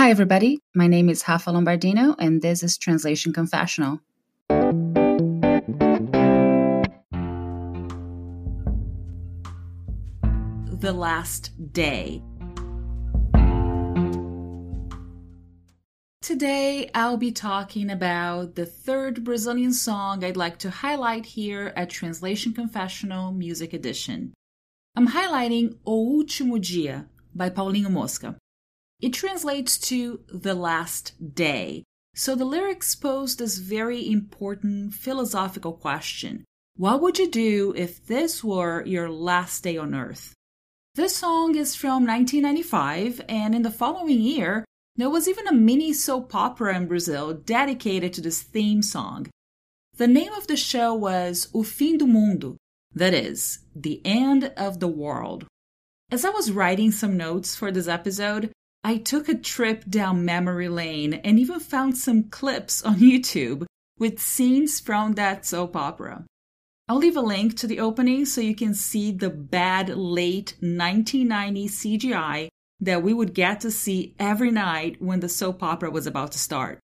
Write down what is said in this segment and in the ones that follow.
Hi, everybody. My name is Rafa Lombardino, and this is Translation Confessional. The Last Day. Today, I'll be talking about the third Brazilian song I'd like to highlight here at Translation Confessional Music Edition. I'm highlighting O Último Dia by Paulinho Moska. It translates to the last day. So the lyrics pose this very important philosophical question What would you do if this were your last day on earth? This song is from 1995, and in the following year, there was even a mini soap opera in Brazil dedicated to this theme song. The name of the show was O Fim do Mundo, that is, the end of the world. As I was writing some notes for this episode, I took a trip down memory lane and even found some clips on YouTube with scenes from that soap opera. I'll leave a link to the opening so you can see the bad late 1990 CGI that we would get to see every night when the soap opera was about to start.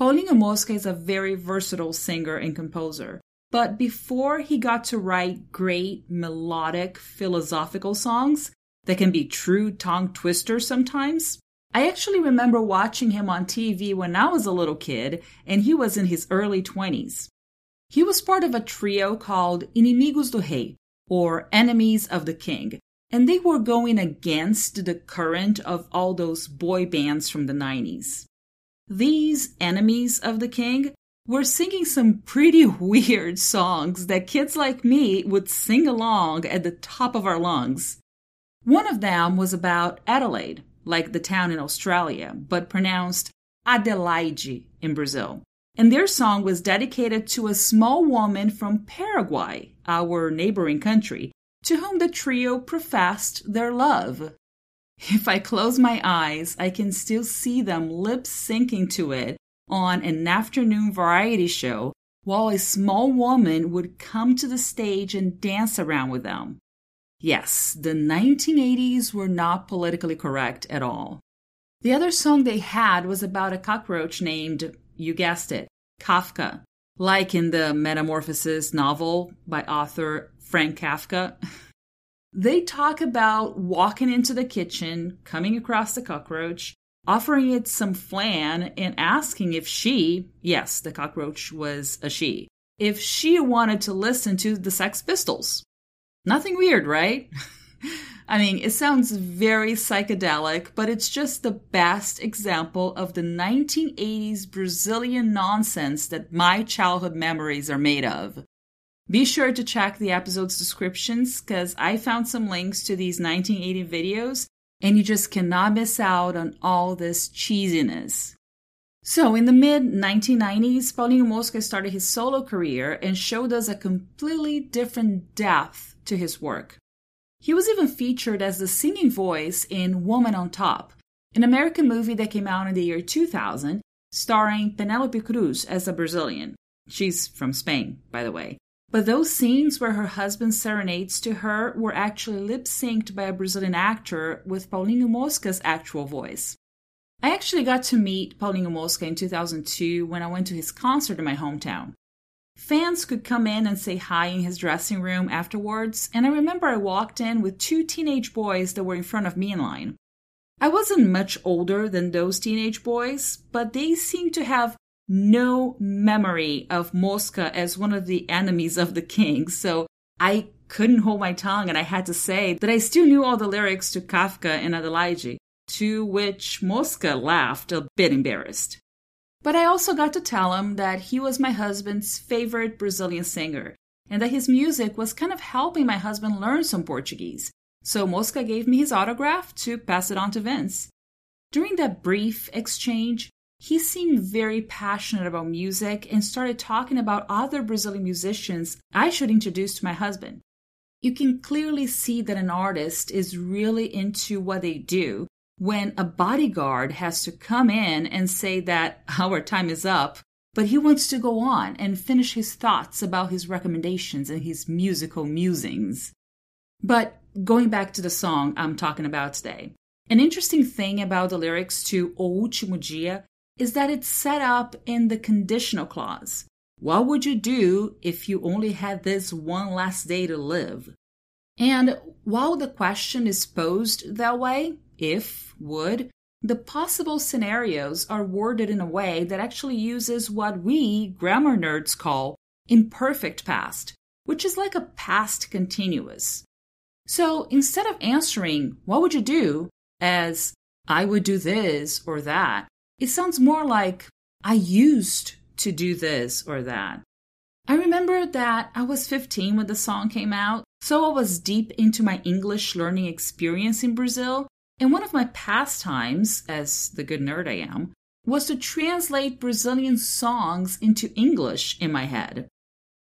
Paulinho Moska is a very versatile singer and composer, but before he got to write great melodic philosophical songs, that can be true tongue twisters sometimes. I actually remember watching him on TV when I was a little kid, and he was in his early 20s. He was part of a trio called Inimigos do Rei, or Enemies of the King, and they were going against the current of all those boy bands from the 90s. These Enemies of the King were singing some pretty weird songs that kids like me would sing along at the top of our lungs. One of them was about Adelaide, like the town in Australia, but pronounced Adelaide in Brazil. And their song was dedicated to a small woman from Paraguay, our neighboring country, to whom the trio professed their love. If I close my eyes, I can still see them lip syncing to it on an afternoon variety show while a small woman would come to the stage and dance around with them. Yes, the 1980s were not politically correct at all. The other song they had was about a cockroach named, you guessed it, Kafka, like in the Metamorphosis novel by author Franz Kafka. they talk about walking into the kitchen, coming across the cockroach, offering it some flan, and asking if she, yes, the cockroach was a she, if she wanted to listen to the Sex Pistols. Nothing weird, right? I mean, it sounds very psychedelic, but it's just the best example of the 1980s Brazilian nonsense that my childhood memories are made of. Be sure to check the episode's descriptions because I found some links to these 1980 videos and you just cannot miss out on all this cheesiness. So, in the mid 1990s, Paulinho Moska started his solo career and showed us a completely different depth to his work. He was even featured as the singing voice in Woman on Top, an American movie that came out in the year 2000, starring Penelope Cruz as a Brazilian. She's from Spain, by the way. But those scenes where her husband serenades to her were actually lip synced by a Brazilian actor with Paulinho Moska's actual voice. I actually got to meet Paulinho Moska in 2002 when I went to his concert in my hometown. Fans could come in and say hi in his dressing room afterwards, and I remember I walked in with two teenage boys that were in front of me in line. I wasn't much older than those teenage boys, but they seemed to have no memory of Moska as one of the enemies of the king, so I couldn't hold my tongue and I had to say that I still knew all the lyrics to Kafka and Adelaide, to which Moska laughed, a bit embarrassed. But I also got to tell him that he was my husband's favorite Brazilian singer and that his music was kind of helping my husband learn some Portuguese. So Moska gave me his autograph to pass it on to Vince. During that brief exchange, he seemed very passionate about music and started talking about other Brazilian musicians I should introduce to my husband. You can clearly see that an artist is really into what they do when a bodyguard has to come in and say that our time is up, but he wants to go on and finish his thoughts about his recommendations and his musical musings. But going back to the song I'm talking about today, an interesting thing about the lyrics to O Dia is that it's set up in the conditional clause. What would you do if you only had this one last day to live? And while the question is posed that way, if, would, the possible scenarios are worded in a way that actually uses what we grammar nerds call imperfect past, which is like a past continuous. So instead of answering, what would you do, as I would do this or that, it sounds more like I used to do this or that. I remember that I was 15 when the song came out, so I was deep into my English learning experience in Brazil, and one of my pastimes, as the good nerd I am, was to translate Brazilian songs into English in my head.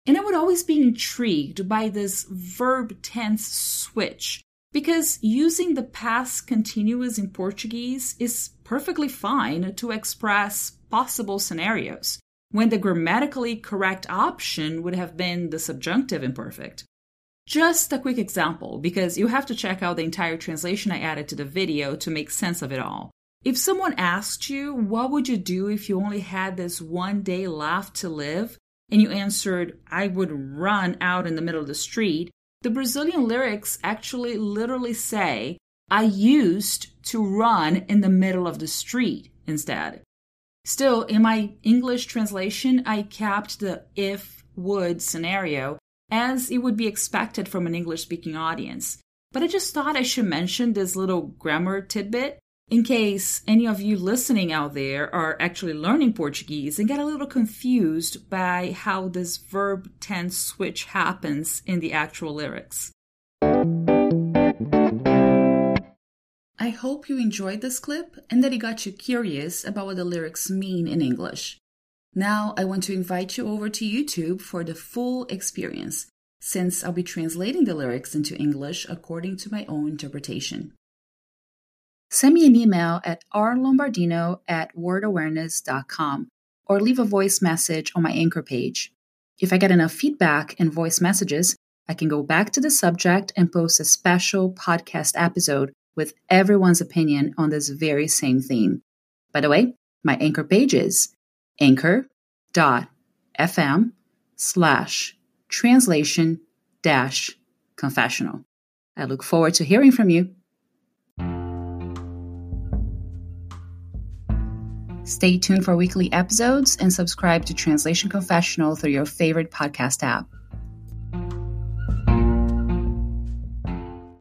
And I would always be intrigued by this verb tense switch because using the past continuous in Portuguese is perfectly fine to express possible scenarios, when the grammatically correct option would have been the subjunctive imperfect. Just a quick example, because you have to check out the entire translation I added to the video to make sense of it all. If someone asked you, what would you do if you only had this one day left to live? And you answered, I would run out in the middle of the street, the Brazilian lyrics actually literally say, I used to run in the middle of the street instead. Still, in my English translation, I kept the if would scenario as it would be expected from an English speaking audience. But I just thought I should mention this little grammar tidbit in case any of you listening out there are actually learning Portuguese and get a little confused by how this verb tense switch happens in the actual lyrics. I hope you enjoyed this clip and that it got you curious about what the lyrics mean in English. Now I want to invite you over to YouTube for the full experience, since I'll be translating the lyrics into English according to my own interpretation. Send me an email at rlombardino at wordawareness.com or leave a voice message on my anchor page. If I get enough feedback and voice messages, I can go back to the subject and post a special podcast episode with everyone's opinion on this very same theme. By the way, my anchor page is anchor.fm slash translation dash confessional. I look forward to hearing from you. Stay tuned for weekly episodes and subscribe to Translation Confessional through your favorite podcast app.